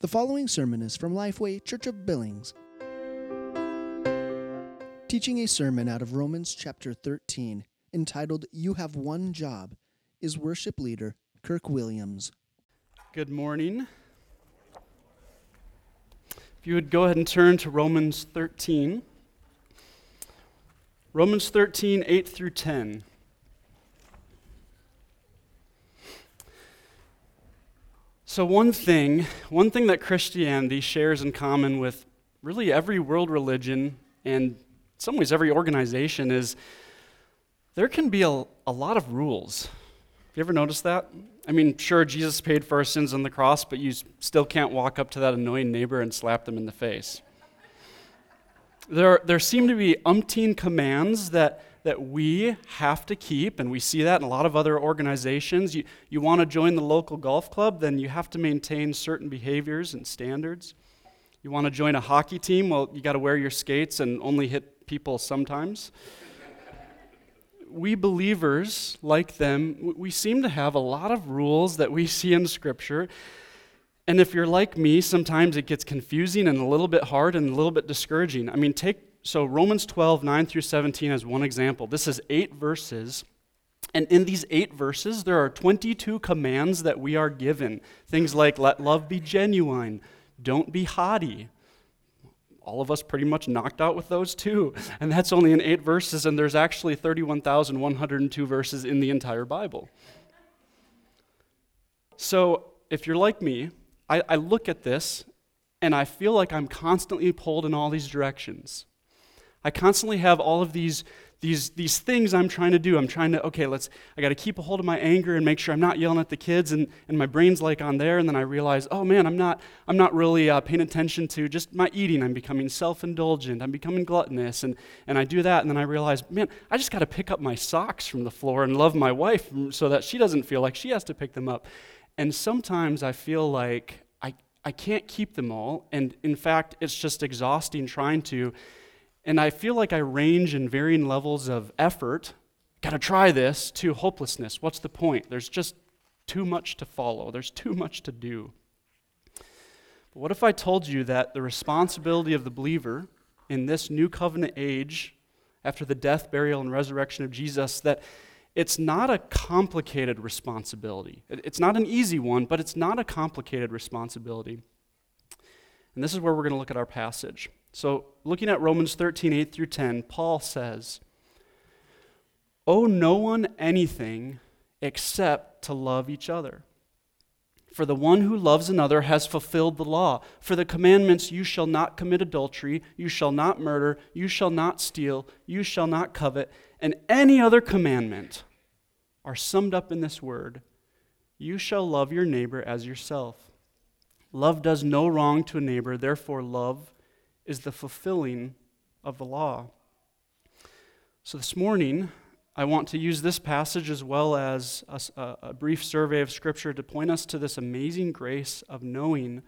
The following sermon is from Lifeway Church of Billings. Teaching a sermon out of Romans chapter 13, entitled You Have One Job, is worship leader Kirk Williams. Good morning. If you would go ahead and turn to Romans 13. Romans 13, 8 through 10. So, one thing, one thing that Christianity shares in common with really every world religion and in some ways every organization is there can be a, a lot of rules. Have you ever noticed that? I mean, sure, Jesus paid for our sins on the cross, but you still can't walk up to that annoying neighbor and slap them in the face. There, there seem to be umpteen commands that that we have to keep, and we see that in a lot of other organizations. You, you want to join the local golf club, then you have to maintain certain behaviors and standards. You want to join a hockey team, well, you got to wear your skates and only hit people sometimes. we believers, like them, we seem to have a lot of rules that we see in Scripture. And if you're like me, sometimes it gets confusing and a little bit hard and a little bit discouraging. I mean, take so Romans 12, 9 through 17 as one example. This is eight verses. And in these eight verses, there are 22 commands that we are given. Things like let love be genuine, don't be haughty. All of us pretty much knocked out with those too. And that's only in eight verses, and there's actually 31,102 verses in the entire Bible. So if you're like me, I, I look at this and I feel like I'm constantly pulled in all these directions. I constantly have all of these, these, these things I'm trying to do. I'm trying to, okay, let's, I got to keep a hold of my anger and make sure I'm not yelling at the kids, and, and my brain's like on there, and then I realize, oh man, I'm not, I'm not really uh, paying attention to just my eating. I'm becoming self indulgent. I'm becoming gluttonous, and, and I do that, and then I realize, man, I just got to pick up my socks from the floor and love my wife so that she doesn't feel like she has to pick them up. And sometimes I feel like I, I can't keep them all, and in fact, it's just exhausting trying to. And I feel like I range in varying levels of effort, got to try this, to hopelessness. What's the point? There's just too much to follow, there's too much to do. But what if I told you that the responsibility of the believer in this new covenant age, after the death, burial, and resurrection of Jesus, that it's not a complicated responsibility. It's not an easy one, but it's not a complicated responsibility. And this is where we're going to look at our passage. So, looking at Romans 13, 8 through 10, Paul says, Owe no one anything except to love each other. For the one who loves another has fulfilled the law. For the commandments, you shall not commit adultery, you shall not murder, you shall not steal, you shall not covet, and any other commandment are summed up in this word you shall love your neighbor as yourself. Love does no wrong to a neighbor, therefore, love is the fulfilling of the law. So this morning, I want to use this passage as well as a, a, brief survey of Scripture to point us to this amazing grace of knowing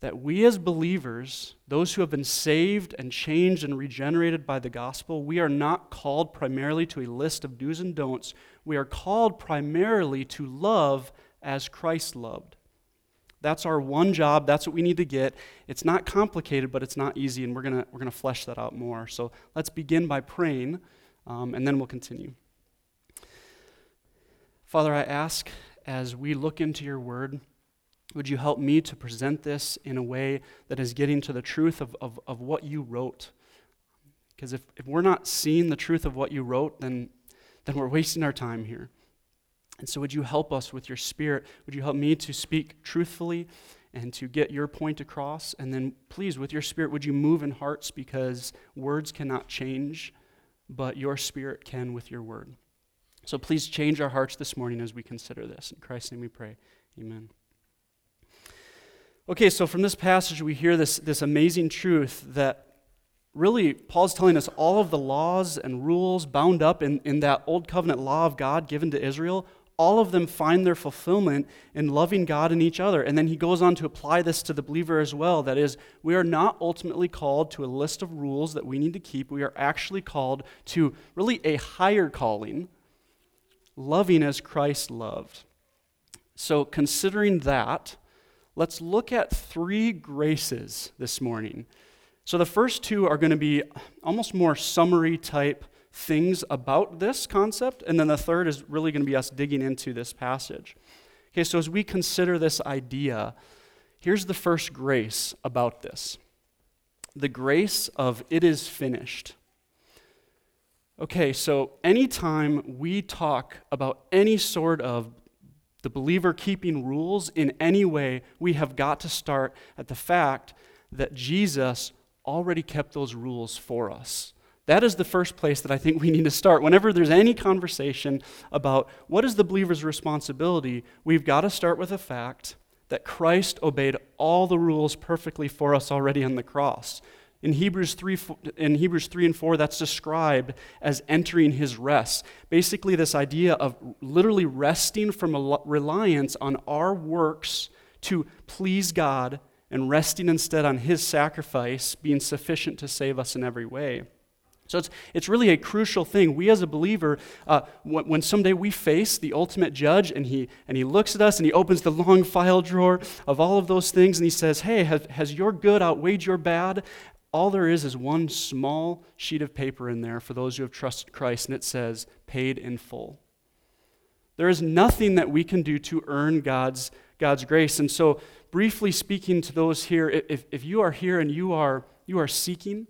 that we as believers, those who have been saved and changed and regenerated by the gospel, we are not called primarily to a list of do's and don'ts. We are called primarily to love as Christ loved. That's our one job. That's what we need to get. It's not complicated, but it's not easy, and we're going we're gonna flesh that out more. So let's begin by praying, um, and then we'll continue. Father, I ask as we look into your word, would you help me to present this in a way that is getting to the truth of, of, of what you wrote? Because if, if we're not seeing the truth of what you wrote, then, then we're wasting our time here. And so, would you help us with your spirit? Would you help me to speak truthfully and to get your point across? And then, please, with your spirit, would you move in hearts because words cannot change, but your spirit can with your word. So, please change our hearts this morning as we consider this. In Christ's name we pray. Amen. Okay, so from this passage, we hear this, this amazing truth that really, Paul's telling us all of the laws and rules bound up in, in that old covenant law of God given to Israel all of them find their fulfillment in loving God and each other. And then he goes on to apply this to the believer as well. That is, we are not ultimately called to a list of rules that we need to keep. We are actually called to really a higher calling, loving as Christ loved. So, considering that, let's look at three graces this morning. So the first two are going to be almost more summary type things about this concept, and then the third is really going to be us digging into this passage. Okay, so as we consider this idea, here's the first grace about this the grace of it is finished. Okay, so anytime we talk about any sort of the believer keeping rules in any way, we have got to start at the fact that Jesus already kept those rules for us. That is the first place that I think we need to start. Whenever there's any conversation about what is the believer's responsibility, we've got to start with the fact that Christ obeyed all the rules perfectly for us already on the cross. In Hebrews 3, in Hebrews 3 and 4, that's described as entering his rest. Basically, this idea of literally resting from a reliance on our works to please God and resting instead on his sacrifice being sufficient to save us in every way. So it's, it's really a crucial thing. We as a believer, uh, when, when, someday we face the ultimate judge and he, and he looks at us and he opens the long file drawer of all of those things and he says, Hey, has, has your good outweighed your bad? All there is is one small sheet of paper in there for those who have trusted Christ, and it says, Paid in full. There is nothing that we can do to earn God's, God's grace. And so, briefly speaking to those here, if, if you are here and you are, you are seeking,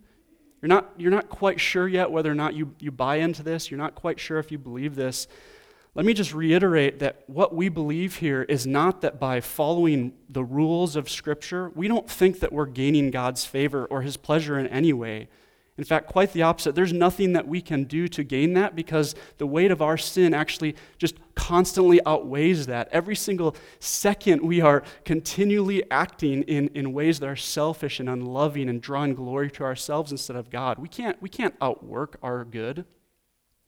you're not, you're not quite sure yet whether or not you, you buy into this, you're not quite sure if you believe this. Let me just reiterate that what we believe here is not that by following the rules of Scripture, we don't think that we're gaining God's favor or His pleasure in any way. In fact, quite the opposite. There's nothing that we can do to gain that because the weight of our sin actually just constantly outweighs that. Every single second, we are continually acting in, in ways that are selfish and unloving and drawing glory to ourselves instead of God. We can't, we can't outwork our good.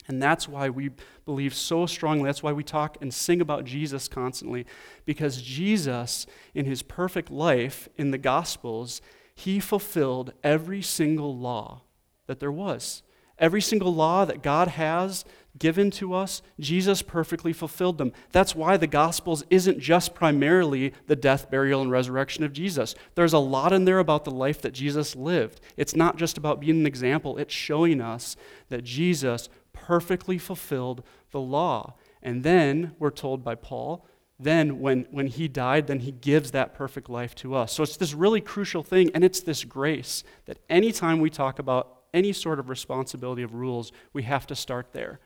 And that's why we believe so strongly. That's why we talk and sing about Jesus constantly. Because Jesus, in his perfect life in the Gospels, he fulfilled every single law that there was. Every single law that God has given to us, Jesus perfectly fulfilled them. That's why the Gospels isn't just primarily the death, burial, and resurrection of Jesus. There's a lot in there about the life that Jesus lived. It's not just about being an example, it's showing us that Jesus perfectly fulfilled the law. And then we're told by Paul, then when, when he died, then he gives that perfect life to us. So it's this really crucial thing, and it's this grace that anytime we talk about any sort of responsibility of rules, we have to start there.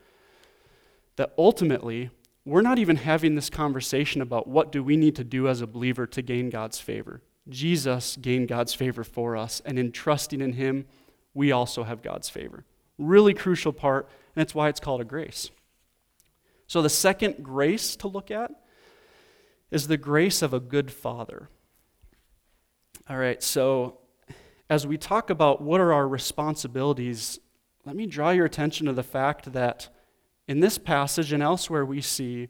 That ultimately, we're not even having this conversation about what do we need to do as a believer to gain God's favor. Jesus gained God's favor for us, and in trusting in him, we also have God's favor. Really crucial part, and that's why it's called a grace. So, the second grace to look at is the grace of a good father. All right, so as we talk about what are our responsibilities, let me draw your attention to the fact that in this passage and elsewhere we see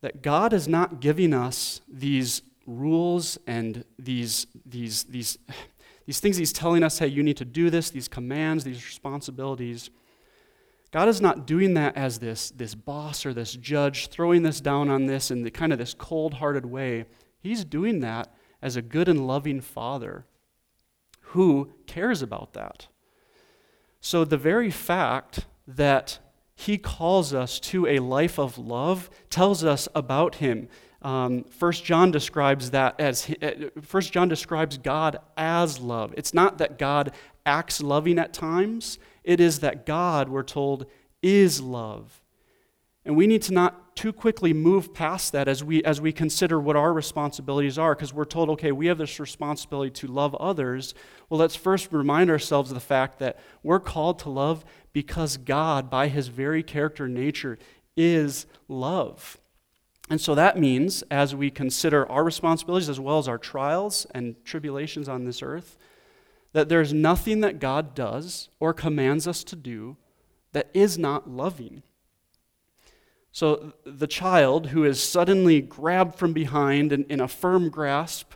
that God is not giving us these rules and these, these, these, these things He's telling us, hey, you need to do this, these commands, these responsibilities. God is not doing that as this, this boss or this judge, throwing this down on this in the kind of this cold hearted way. He's doing that as a good and loving father who cares about that. So, the very fact that he calls us to a life of love tells us about him. Um, First John describes that as uh, First John describes God as love. It's not that God acts loving at times. It is that God, we're told, is love. And we need to not too quickly move past that as we, as we consider what our responsibilities are, because we're told, okay, we have this responsibility to love others. Well, let's first remind ourselves of the fact that we're called to love because God, by his very character and nature, is love. And so that means, as we consider our responsibilities as well as our trials and tribulations on this earth, that there's nothing that God does or commands us to do that is not loving. So the child who is suddenly grabbed from behind in, in a firm grasp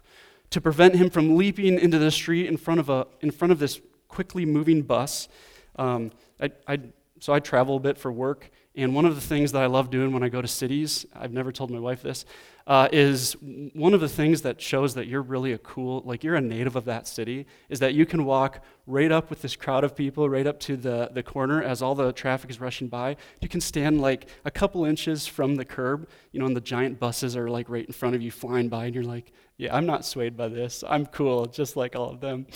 to prevent him from leaping into the street in front of, a, in front of this quickly moving bus. Um, I, I, so I travel a bit for work, and one of the things that I love doing when I go to cities, I've never told my wife this, uh, is one of the things that shows that you're really a cool, like you're a native of that city, is that you can walk right up with this crowd of people, right up to the, the corner as all the traffic is rushing by. You can stand like a couple inches from the curb, you know, and the giant buses are like right in front of you flying by, and you're like, yeah, I'm not swayed by this. I'm cool, just like all of them.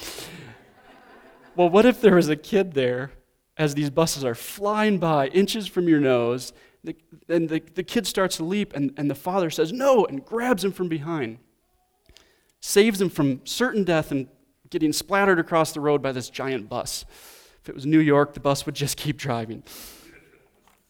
well, what if there was a kid there as these buses are flying by inches from your nose? The, and the, the kid starts to leap, and, and the father says, No, and grabs him from behind, saves him from certain death and getting splattered across the road by this giant bus. If it was New York, the bus would just keep driving.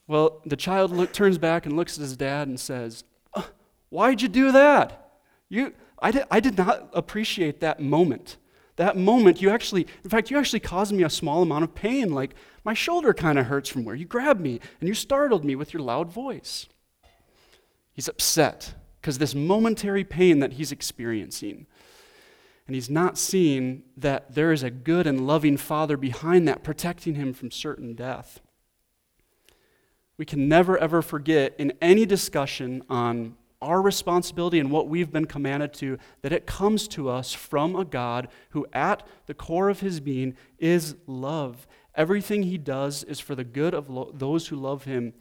Well, the child look, turns back and looks at his dad and says, uh, Why'd you do that? You, I, did, I did not appreciate that moment. That moment, you actually, in fact, you actually caused me a small amount of pain. Like, my shoulder kind of hurts from where you grabbed me and you startled me with your loud voice. He's upset because this momentary pain that he's experiencing. And he's not seeing that there is a good and loving father behind that, protecting him from certain death. We can never, ever forget in any discussion on our responsibility and what we've been commanded to, that it comes to us from a God who, at the core of his being, is love. Everything he does is for the good of lo- those who love him.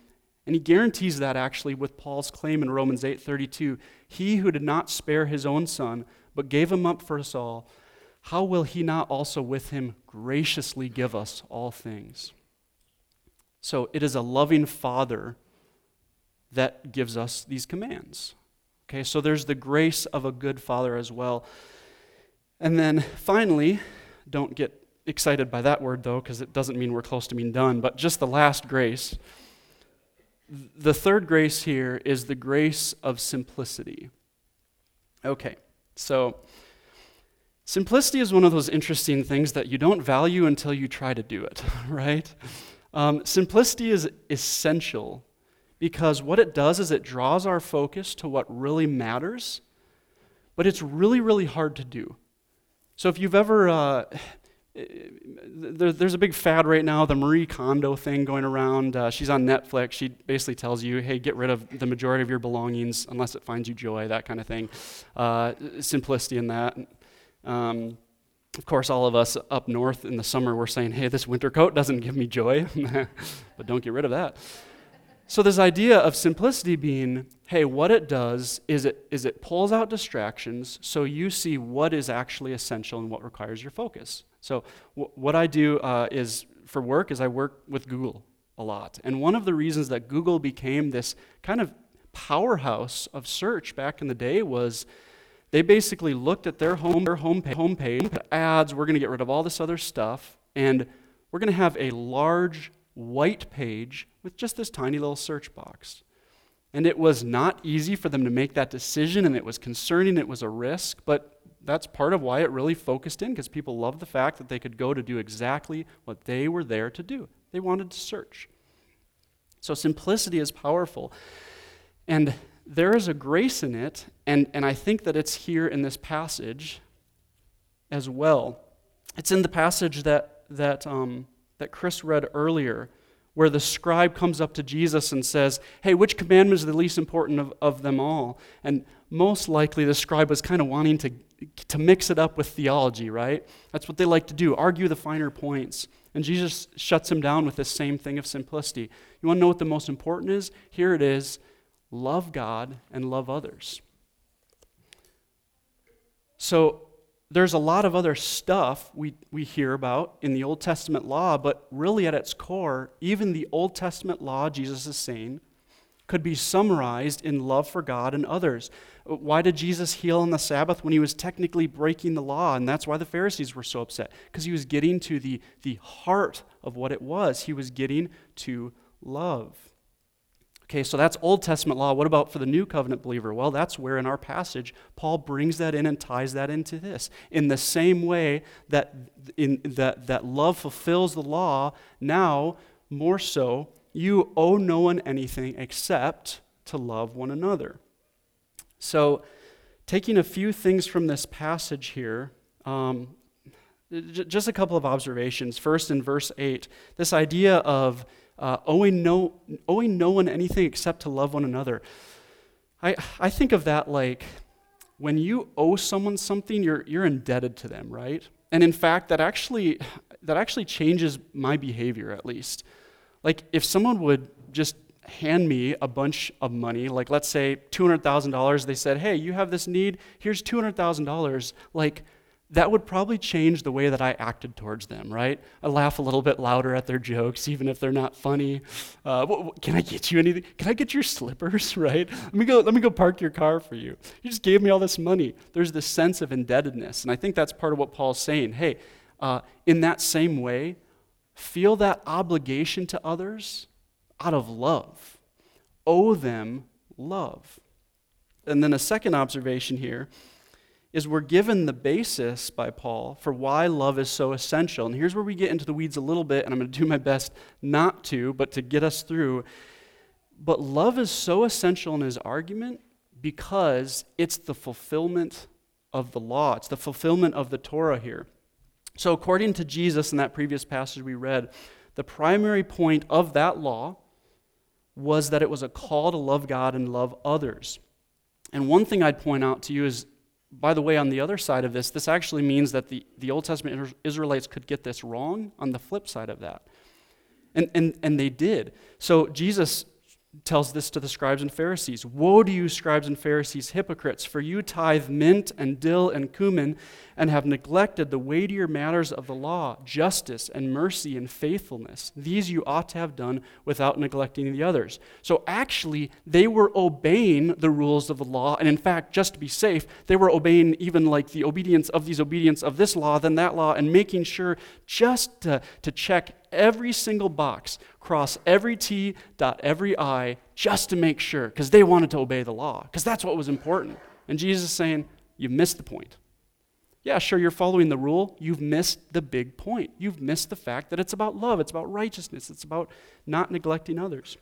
And he guarantees that actually with Paul's claim in Romans 8:32, he who did not spare his own son, but gave him up for us all, how will he not also with him graciously give us all things? So it is a loving father that gives us these commands. Okay, so there's the grace of a good father as well. And then finally, don't get excited by that word though, because it doesn't mean we're close to being done, but just the last grace. The third grace here is the grace of simplicity. Okay, so simplicity is one of those interesting things that you don't value until you try to do it, right? Um, simplicity is essential because what it does is it draws our focus to what really matters, but it's really, really hard to do. So if you've ever, uh, there, there's a big fad right now, the Marie Kondo thing going around. Uh, she's on Netflix. She basically tells you, hey, get rid of the majority of your belongings unless it finds you joy, that kind of thing. Uh, simplicity in that. Um, of course, all of us up north in the summer, we're saying, hey, this winter coat doesn't give me joy, but don't get rid of that. So, this idea of simplicity being, hey, what it does is it, is it pulls out distractions so you see what is actually essential and what requires your focus. So, w- what I do uh, is for work is I work with Google a lot. And one of the reasons that Google became this kind of powerhouse of search back in the day was they basically looked at their home their homepage, homepage ads, we're going to get rid of all this other stuff, and we're going to have a large white page with just this tiny little search box. And it was not easy for them to make that decision, and it was concerning, it was a risk, but that's part of why it really focused in, because people loved the fact that they could go to do exactly what they were there to do. They wanted to search. So simplicity is powerful. And there is a grace in it, and, and I think that it's here in this passage as well. It's in the passage that, that um, that Chris read earlier, where the scribe comes up to Jesus and says, Hey, which commandment is the least important of, of them all? And most likely the scribe was kind of wanting to, to mix it up with theology, right? That's what they like to do, argue the finer points. And Jesus shuts him down with this same thing of simplicity. You want to know what the most important is? Here it is love God and love others. So, there's a lot of other stuff we, we hear about in the Old Testament law, but really at its core, even the Old Testament law, Jesus is saying, could be summarized in love for God and others. Uh, why did Jesus heal on the Sabbath when he was technically breaking the law? And that's why the Pharisees were so upset, because he was getting to the, the heart of what it was. He was getting to love. Okay, so that's Old Testament law. What about for the New Covenant believer? Well, that's where in our passage Paul brings that in and ties that into this. In the same way that, in, that, that love fulfills the law, now more so, you owe no one anything except to love one another. So, taking a few things from this passage here, um, just a couple of observations. First, in verse 8, this idea of uh, owing, no, owing no one anything except to love one another. I, I think of that like when you owe someone something, you're, you're indebted to them, right? And in fact, that actually, that actually changes my behavior at least. Like if someone would just hand me a bunch of money, like let's say $200,000, they said, hey, you have this need, here's $200,000, like that would probably change the way that I acted towards them, right? I laugh a little bit louder at their jokes, even if they're not funny. Uh, what, what, can I get you anything? Can I get your slippers, right? Let me, go, let me go park your car for you. You just gave me all this money. There's this sense of indebtedness. And I think that's part of what Paul's saying. Hey, uh, in that same way, feel that obligation to others out of love. Owe them love. And then a second observation here is we're given the basis by Paul for why love is so essential. And here's where we get into the weeds a little bit, and I'm going to do my best not to, but to get us through. But love is so essential in his argument because it's the fulfillment of the law, it's the fulfillment of the Torah here. So, according to Jesus in that previous passage we read, the primary point of that law was that it was a call to love God and love others. And one thing I'd point out to you is by the way, on the other side of this, this actually means that the, the Old Testament Israelites could get this wrong on the flip side of that. And, and, and they did. So Jesus tells this to the scribes and Pharisees Woe to you, scribes and Pharisees, hypocrites, for you tithe mint and dill and cumin and have neglected the weightier matters of the law, justice and mercy and faithfulness. These you ought to have done without neglecting the others. So actually, they were obeying the rules of the law. And in fact, just to be safe, they were obeying even like the obedience of these obedience of this law, then that law, and making sure just to, to check every single box, cross every T, dot every I, just to make sure, because they wanted to obey the law, because that's what was important. And Jesus is saying, You missed the point. Yeah, sure, you're following the rule. You've missed the big point. You've missed the fact that it's about love, it's about righteousness, it's about not neglecting others.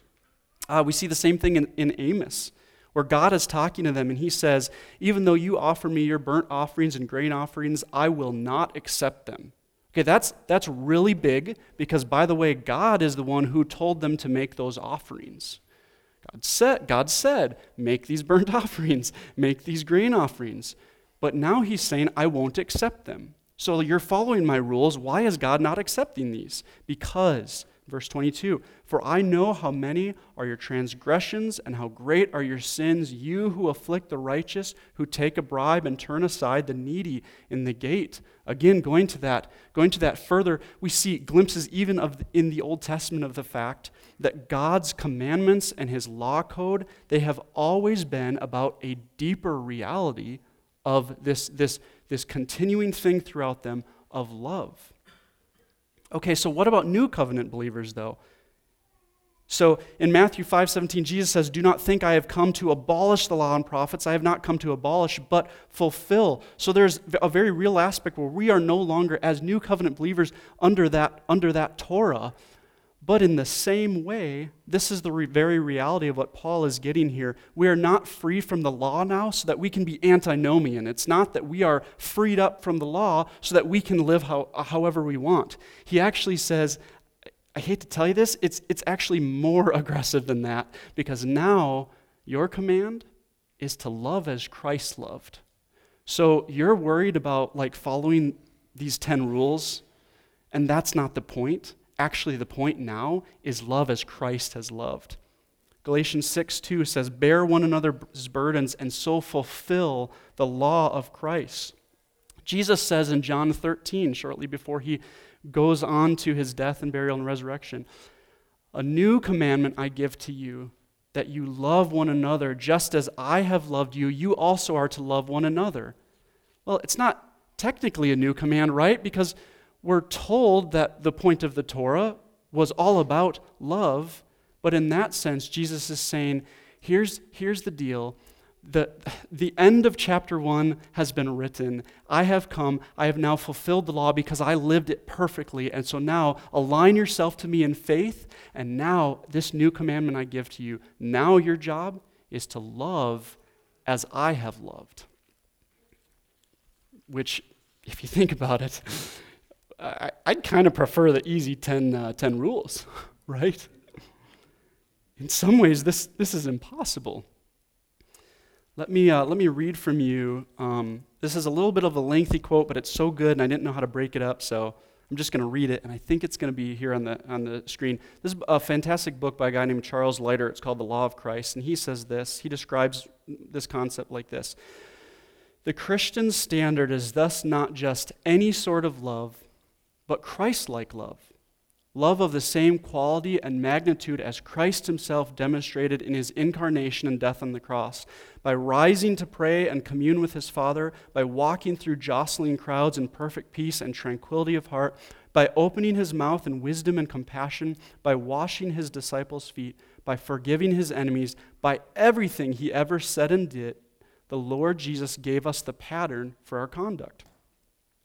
Uh, we see the same thing in, in Amos where God is talking to them and he says, Even though you offer me your burnt offerings and grain offerings, I will not accept them. Okay, that's, that's really big because, by the way, God is the one who told them to make those offerings. God said, God said, make these burnt offerings, make these grain offerings. But now he's saying, I won't accept them. So you're following my rules. Why is God not accepting these? Because Verse 22 For I know how many are your transgressions and how great are your sins, you who afflict the righteous, who take a bribe and turn aside the needy in the gate. Again, going to that, going to that further, we see glimpses even of in the Old Testament of the fact that God's commandments and his law code, they have always been about a deeper reality of this, this, this continuing thing throughout them of love. Okay, so what about new covenant believers though? So in Matthew 5:17 Jesus says, "Do not think I have come to abolish the law and prophets. I have not come to abolish, but fulfill." So there's a very real aspect where we are no longer as new covenant believers under that under that Torah, but in the same way, this is the re- very reality of what Paul is getting here. We are not free from the law now so that we can be antinomian. It's not that we are freed up from the law so that we can live how, however we want. He actually says, I hate to tell you this, it's, it's actually more aggressive than that because now your command is to love as Christ loved. So you're worried about like following these 10 rules, and that's not the point. Actually, the point now is love as Christ has loved. Galatians 6 2 says, Bear one another's burdens and so fulfill the law of Christ. Jesus says in John 13, shortly before he goes on to his death and burial and resurrection, A new commandment I give to you, that you love one another just as I have loved you, you also are to love one another. Well, it's not technically a new command, right? Because we're told that the point of the Torah was all about love, but in that sense, Jesus is saying, here's, here's the deal. The, the end of chapter 1 has been written. I have come. I have now fulfilled the law because I lived it perfectly. And so now align yourself to me in faith. And now, this new commandment I give to you, now your job is to love as I have loved. Which, if you think about it, I, would kind of prefer the easy 10, uh, 10 rules, right? In some ways, this, this is impossible. Let me, uh, let me read from you. Um, this is a little bit of a lengthy quote, but it's so good, and I didn't know how to break it up, so I'm just going to read it, and I think it's going to be here on the, on the screen. This is a fantastic book by a guy named Charles Leiter. It's called The Law of Christ, and he says this. He describes this concept like this The Christian standard is thus not just any sort of love, but Christ like love love of the same quality and magnitude as Christ himself demonstrated in his incarnation and death on the cross. By rising to pray and commune with his Father, by walking through jostling crowds in perfect peace and tranquility of heart, by opening his mouth in wisdom and compassion, by washing his disciples' feet, by forgiving his enemies, by everything he ever said and did, the Lord Jesus gave us the pattern for our conduct.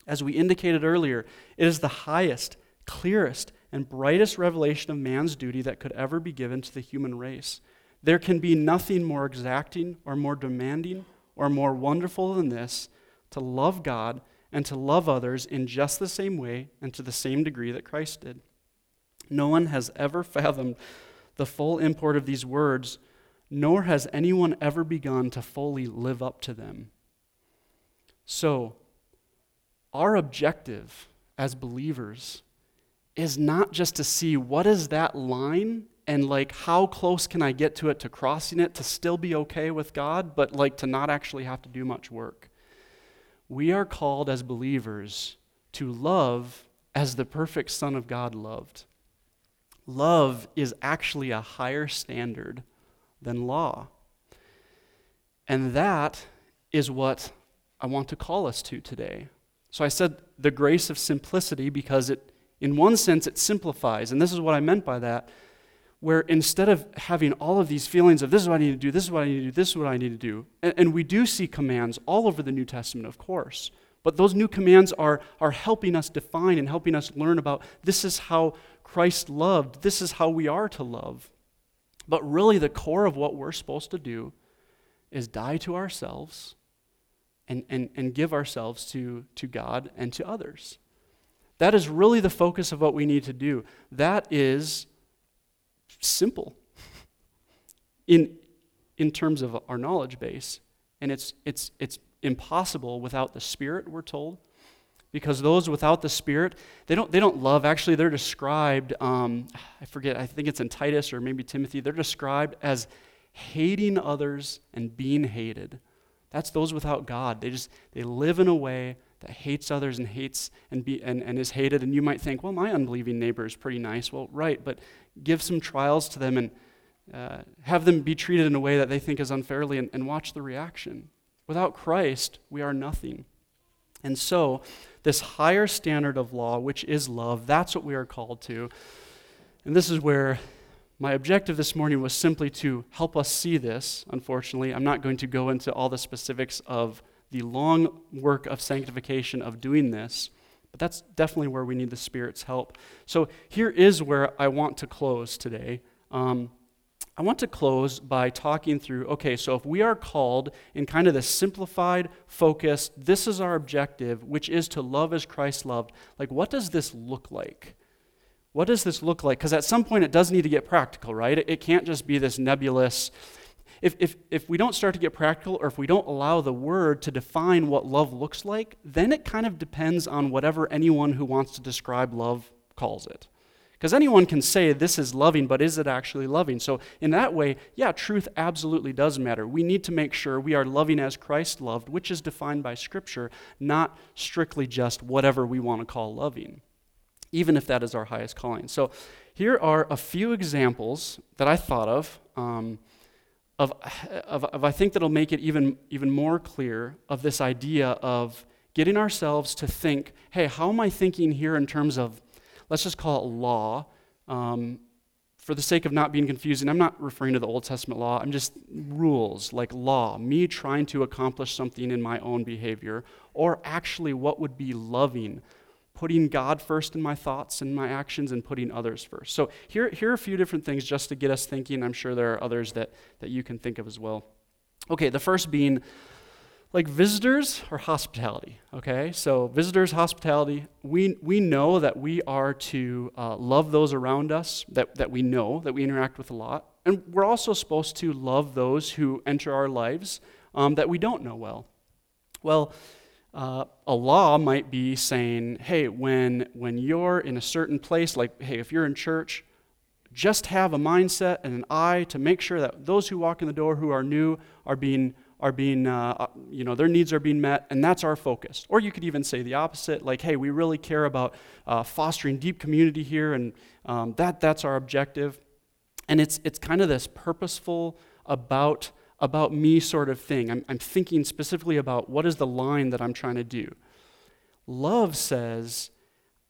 As we indicated earlier, it is the highest, clearest, and brightest revelation of man's duty that could ever be given to the human race. There can be nothing more exacting or more demanding or more wonderful than this to love God and to love others in just the same way and to the same degree that Christ did. No one has ever fathomed the full import of these words, nor has anyone ever begun to fully live up to them. So, our objective as believers is not just to see what is that line and like how close can I get to it to crossing it to still be okay with God, but like to not actually have to do much work. We are called as believers to love as the perfect Son of God loved. Love is actually a higher standard than law. And that is what I want to call us to today. So I said the grace of simplicity because it in one sense, it simplifies. And this is what I meant by that, where instead of having all of these feelings of this is what I need to do, this is what I need to do, this is what I need to do, and, and we do see commands all over the New Testament, of course. But those new commands are, are helping us define and helping us learn about this is how Christ loved, this is how we are to love. But really, the core of what we're supposed to do is die to ourselves and, and, and give ourselves to, to God and to others. That is really the focus of what we need to do. That is simple in, in terms of our knowledge base. And it's, it's, it's impossible without the Spirit, we're told. Because those without the Spirit, they don't, they don't love. Actually, they're described, um, I forget, I think it's in Titus or maybe Timothy, they're described as hating others and being hated. That's those without God. They just, they live in a way that hates others and hates and, be, and, and is hated. And you might think, well, my unbelieving neighbor is pretty nice. Well, right, but give some trials to them and uh, have them be treated in a way that they think is unfairly and, and watch the reaction. Without Christ, we are nothing. And so, this higher standard of law, which is love, that's what we are called to. And this is where my objective this morning was simply to help us see this. Unfortunately, I'm not going to go into all the specifics of the long work of sanctification of doing this, but that's definitely where we need the Spirit's help. So here is where I want to close today. Um, I want to close by talking through okay, so if we are called in kind of this simplified, focused, this is our objective, which is to love as Christ loved, like what does this look like? What does this look like? Because at some point it does need to get practical, right? It, it can't just be this nebulous, if, if, if we don't start to get practical or if we don't allow the word to define what love looks like, then it kind of depends on whatever anyone who wants to describe love calls it. Because anyone can say this is loving, but is it actually loving? So, in that way, yeah, truth absolutely does matter. We need to make sure we are loving as Christ loved, which is defined by Scripture, not strictly just whatever we want to call loving, even if that is our highest calling. So, here are a few examples that I thought of. Um, of, of, of, I think that'll make it even, even more clear of this idea of getting ourselves to think, hey, how am I thinking here in terms of, let's just call it law, um, for the sake of not being confusing, I'm not referring to the Old Testament law, I'm just rules like law, me trying to accomplish something in my own behavior, or actually what would be loving putting God first in my thoughts and my actions and putting others first. So here, here are a few different things just to get us thinking. I'm sure there are others that, that you can think of as well. Okay, the first being like visitors or hospitality. Okay, so visitors, hospitality. We, we know that we are to uh, love those around us that, that we know, that we interact with a lot. And we're also supposed to love those who enter our lives um, that we don't know well? Well, uh, a law might be saying, hey, when, when you're in a certain place, like, hey, if you're in church, just have a mindset and an eye to make sure that those who walk in the door who are new are being are being, uh, uh, you know, their needs are being met, and that's our focus. Or you could even say the opposite, like, hey, we really care about uh, fostering deep community here, and um, that, that's our objective. And it's, it's kind of this purposeful, about, about me sort of thing. I'm, I'm thinking specifically about what is the line that I'm trying to do. Love says,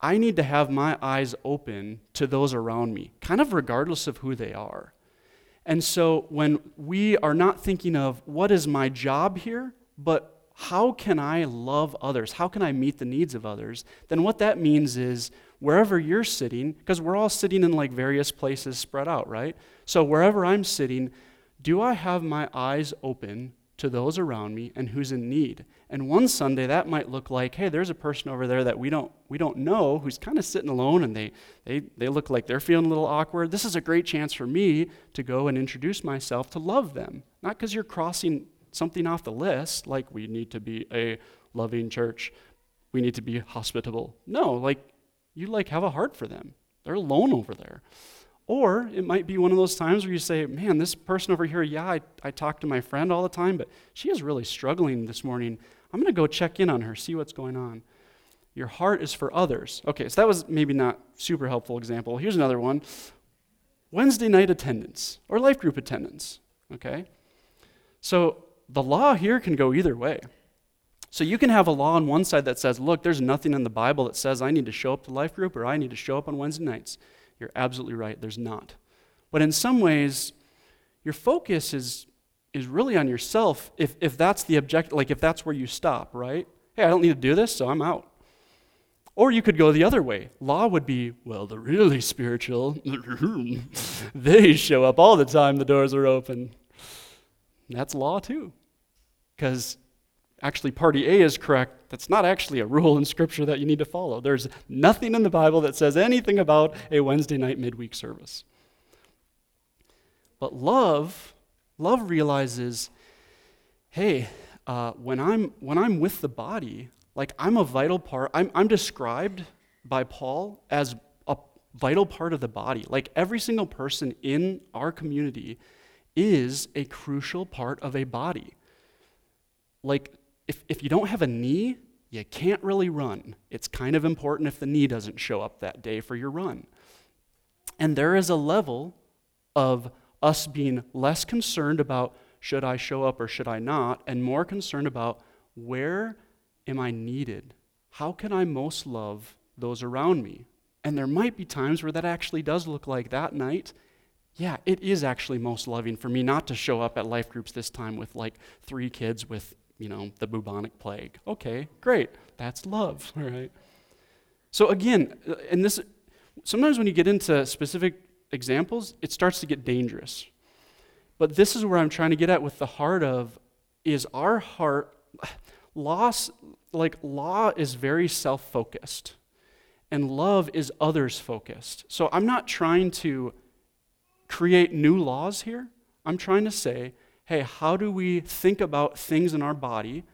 I need to have my eyes open to those around me, kind of regardless of who they are. And so when we are not thinking of what is my job here, but how can I love others? How can I meet the needs of others? Then what that means is wherever you're sitting, because we're all sitting in like various places spread out, right? So wherever I'm sitting, do I have my eyes open to those around me and who's in need. And one Sunday that might look like, hey, there's a person over there that we don't we don't know who's kind of sitting alone and they they they look like they're feeling a little awkward. This is a great chance for me to go and introduce myself to love them. Not because you're crossing something off the list, like we need to be a loving church, we need to be hospitable. No, like you like have a heart for them. They're alone over there. Or it might be one of those times where you say, man, this person over here, yeah, I, I talk to my friend all the time, but she is really struggling this morning. I'm going to go check in on her, see what's going on. Your heart is for others. Okay, so that was maybe not super helpful example. Here's another one. Wednesday night attendance or life group attendance, okay? So the law here can go either way. So you can have a law on one side that says, look, there's nothing in the Bible that says I need to show up to life group or I need to show up on Wednesday nights. You're absolutely right, there's not. But in some ways, your focus is, is really on yourself if, if that's the object, like if that's where you stop, right? Hey, I don't need to do this, so I'm out. Or you could go the other way. Law would be, well, the really spiritual, they show up all the time, the doors are open. That's law too. Because actually party A is correct, that's not actually a rule in Scripture that you need to follow. There's nothing in the Bible that says anything about a Wednesday night midweek service. But love, love realizes, hey, uh, when I'm when I'm with the body, like I'm a vital part. I'm, I'm described by Paul as a vital part of the body. Like every single person in our community is a crucial part of a body. Like if, if you don't have a knee, you can't really run. It's kind of important if the knee doesn't show up that day for your run. And there is a level of us being less concerned about should I show up or should I not, and more concerned about where am I needed? How can I most love those around me? And there might be times where that actually does look like that night. Yeah, it is actually most loving for me not to show up at life groups this time with like three kids with you know, the bubonic plague. Okay, great. That's love, all right? So again, uh, and this sometimes when you get into specific examples, it starts to get dangerous. But this is where I'm trying to get at with the heart of is our heart loss like law is very self-focused and love is others focused. So I'm not trying to create new laws here. I'm trying to say hey, how do we think about things in our body?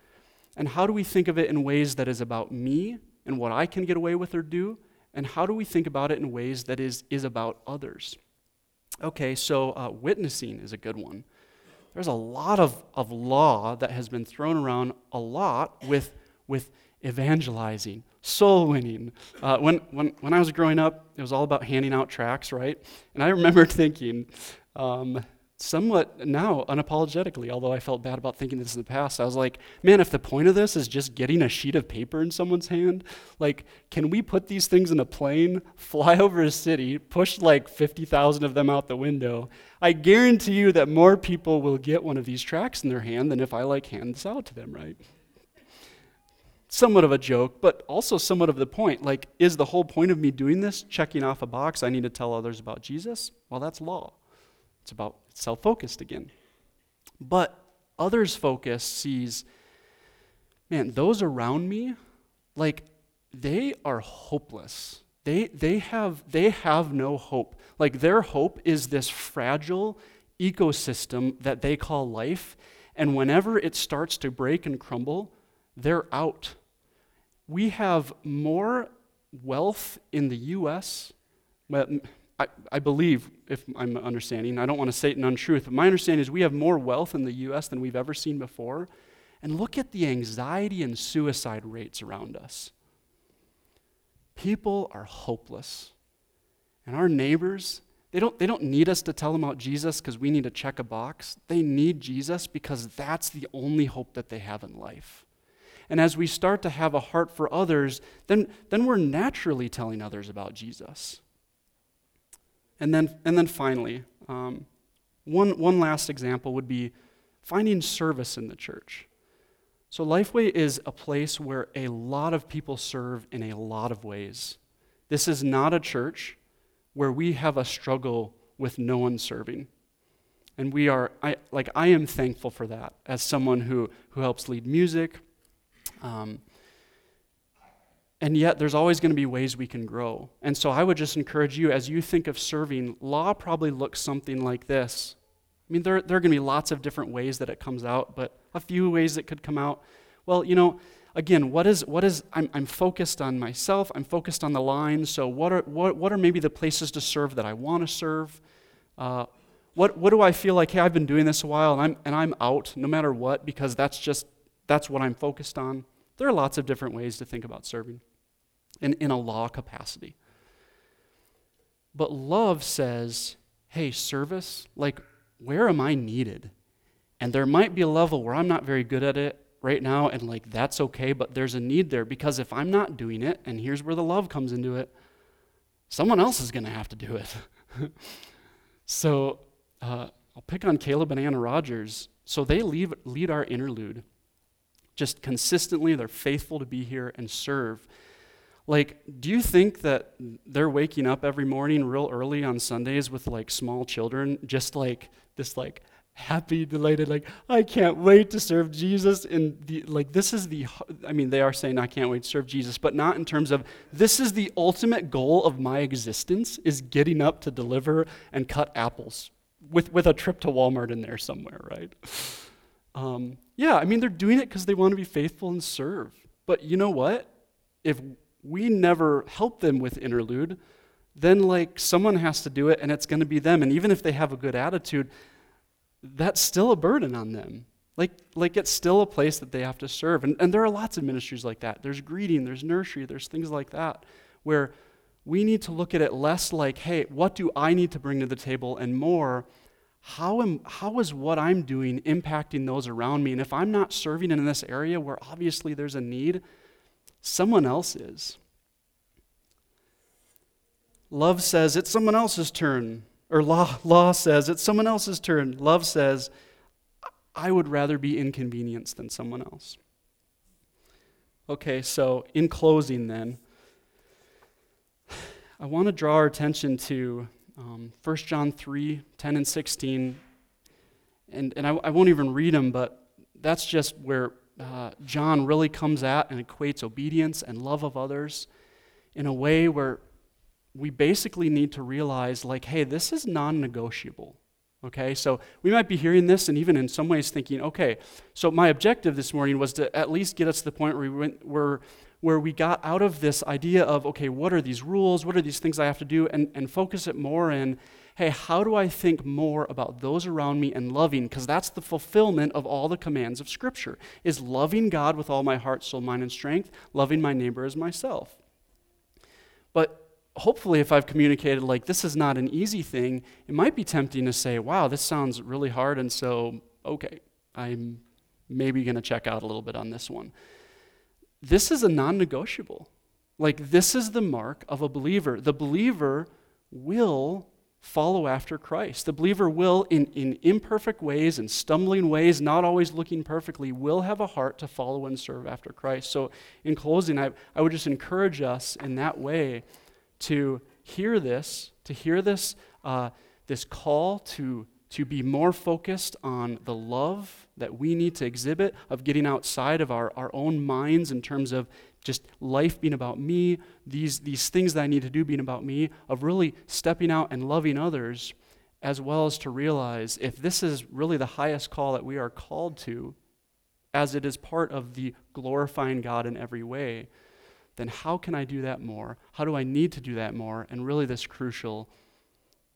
And how do we think of it in ways that is about me and what I can get away with or do? And how do we think about it in ways that is, is about others? Okay, so uh, witnessing is a good one. There's a lot of, of law that has been thrown around a lot with, with evangelizing, soul winning. Uh, when, when, when I was growing up, it was all about handing out tracts, right? And I remember thinking, um, somewhat now unapologetically, although I felt bad about thinking this in the past. I was like, man, if the point of this is just getting a sheet of paper in someone's hand, like, can we put these things in a plane, fly over a city, push like 50,000 of them out the window? I guarantee you that more people will get one of these tracks in their hand than if I like hand this out to them, right? Somewhat of a joke, but also somewhat of the point. Like, is the whole point of me doing this checking off a box I need to tell others about Jesus? Well, that's law. It's about self focused again. But others' focus sees, man, those around me, like, they are hopeless. They, they, have, they have no hope. Like, their hope is this fragile ecosystem that they call life. And whenever it starts to break and crumble, they're out. We have more wealth in the U.S. I, I believe, if I'm understanding, I don't want to say in untruth, but my understanding is we have more wealth in the U.S. than we've ever seen before. And look at the anxiety and suicide rates around us. People are hopeless. And our neighbors, they don't, they don't need us to tell them about Jesus because we need to check a box. They need Jesus because that's the only hope that they have in life. And as we start to have a heart for others, then, then we're naturally telling others about Jesus. And then, and then finally, um, one, one last example would be finding service in the church. So, Lifeway is a place where a lot of people serve in a lot of ways. This is not a church where we have a struggle with no one serving. And we are, I, like, I am thankful for that as someone who, who helps lead music. Um, and yet, there's always going to be ways we can grow. And so, I would just encourage you, as you think of serving, law probably looks something like this. I mean, there, there are going to be lots of different ways that it comes out, but a few ways it could come out. Well, you know, again, what is, what is I'm, I'm focused on myself, I'm focused on the line, so what are, what, what are maybe the places to serve that I want to serve? Uh, what, what do I feel like, hey, I've been doing this a while and I'm, and I'm out no matter what because that's just, that's what I'm focused on? There are lots of different ways to think about serving in, in a law capacity. But love says, hey, service, like, where am I needed? And there might be a level where I'm not very good at it right now, and like, that's okay, but there's a need there because if I'm not doing it, and here's where the love comes into it, someone else is going to have to do it. so uh, I'll pick on Caleb and Anna Rogers. So they leave, lead our interlude. Just consistently, they're faithful to be here and serve. Like, do you think that they're waking up every morning real early on Sundays with like small children, just like this, like happy, delighted, like I can't wait to serve Jesus? And the, like, this is the, I mean, they are saying I can't wait to serve Jesus, but not in terms of this is the ultimate goal of my existence is getting up to deliver and cut apples with with a trip to Walmart in there somewhere, right? Um, yeah, I mean, they're doing it because they want to be faithful and serve. But you know what? If we never help them with interlude, then like someone has to do it and it's going to be them. And even if they have a good attitude, that's still a burden on them. Like, like it's still a place that they have to serve. And, and there are lots of ministries like that. There's greeting, there's nursery, there's things like that where we need to look at it less like, hey, what do I need to bring to the table? And more, how, am, how is what I'm doing impacting those around me? And if I'm not serving in this area where obviously there's a need, someone else is. Love says it's someone else's turn. Or law, law says it's someone else's turn. Love says, I would rather be inconvenienced than someone else. Okay, so in closing, then, I want to draw our attention to um, 1 John 3 10 and 16. And, and I, I won't even read them, but that's just where uh, John really comes at and equates obedience and love of others in a way where we basically need to realize, like, hey, this is non negotiable. Okay, so we might be hearing this and even in some ways thinking, okay, so my objective this morning was to at least get us to the point where we, went, where, where we got out of this idea of, okay, what are these rules? What are these things I have to do? And, and focus it more in, hey, how do I think more about those around me and loving? Because that's the fulfillment of all the commands of Scripture, is loving God with all my heart, soul, mind, and strength, loving my neighbor as myself. But hopefully, if I've communicated like this is not an easy thing, it might be tempting to say, wow, this sounds really hard, and so, okay, I'm maybe going to check out a little bit on this one. This is a non negotiable. Like, this is the mark of a believer. The believer will follow after Christ. The believer will, in, in imperfect ways and stumbling ways, not always looking perfectly, will have a heart to follow and serve after Christ. So, in closing, I, I would just encourage us in that way to hear this, to hear this, uh, this call to, to be more focused on the love that we need to exhibit, of getting outside of our, our own minds in terms of just life being about me, these, these things that I need to do being about me, of really stepping out and loving others, as well as to realize if this is really the highest call that we are called to, as it is part of the glorifying God in every way, then how can I do that more? How do I need to do that more? And really, this crucial,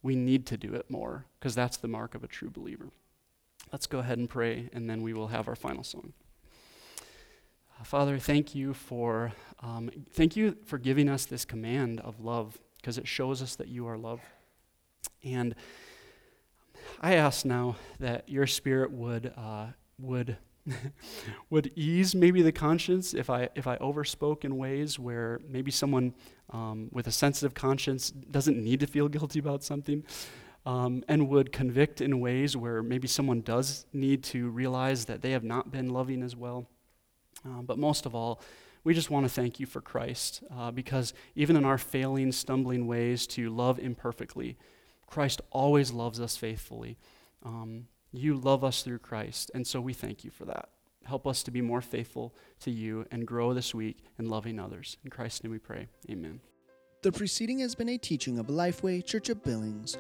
we need to do it more, because that's the mark of a true believer. Let's go ahead and pray, and then we will have our final song. Uh, Father, thank you for um, thank you for giving us this command of love, because it shows us that you are love. And I ask now that your Spirit would uh, would would ease maybe the conscience if I if I overspoke in ways where maybe someone um, with a sensitive conscience doesn't need to feel guilty about something, um, and would convict in ways where maybe someone does need to realize that they have not been loving as well. Uh, but most of all, we just want to thank you for Christ uh, because even in our failing, stumbling ways to love imperfectly, Christ always loves us faithfully. Um, you love us through Christ, and so we thank you for that. Help us to be more faithful to you and grow this week in loving others. In Christ's name we pray. Amen. The preceding has been a teaching of Lifeway Church of Billings.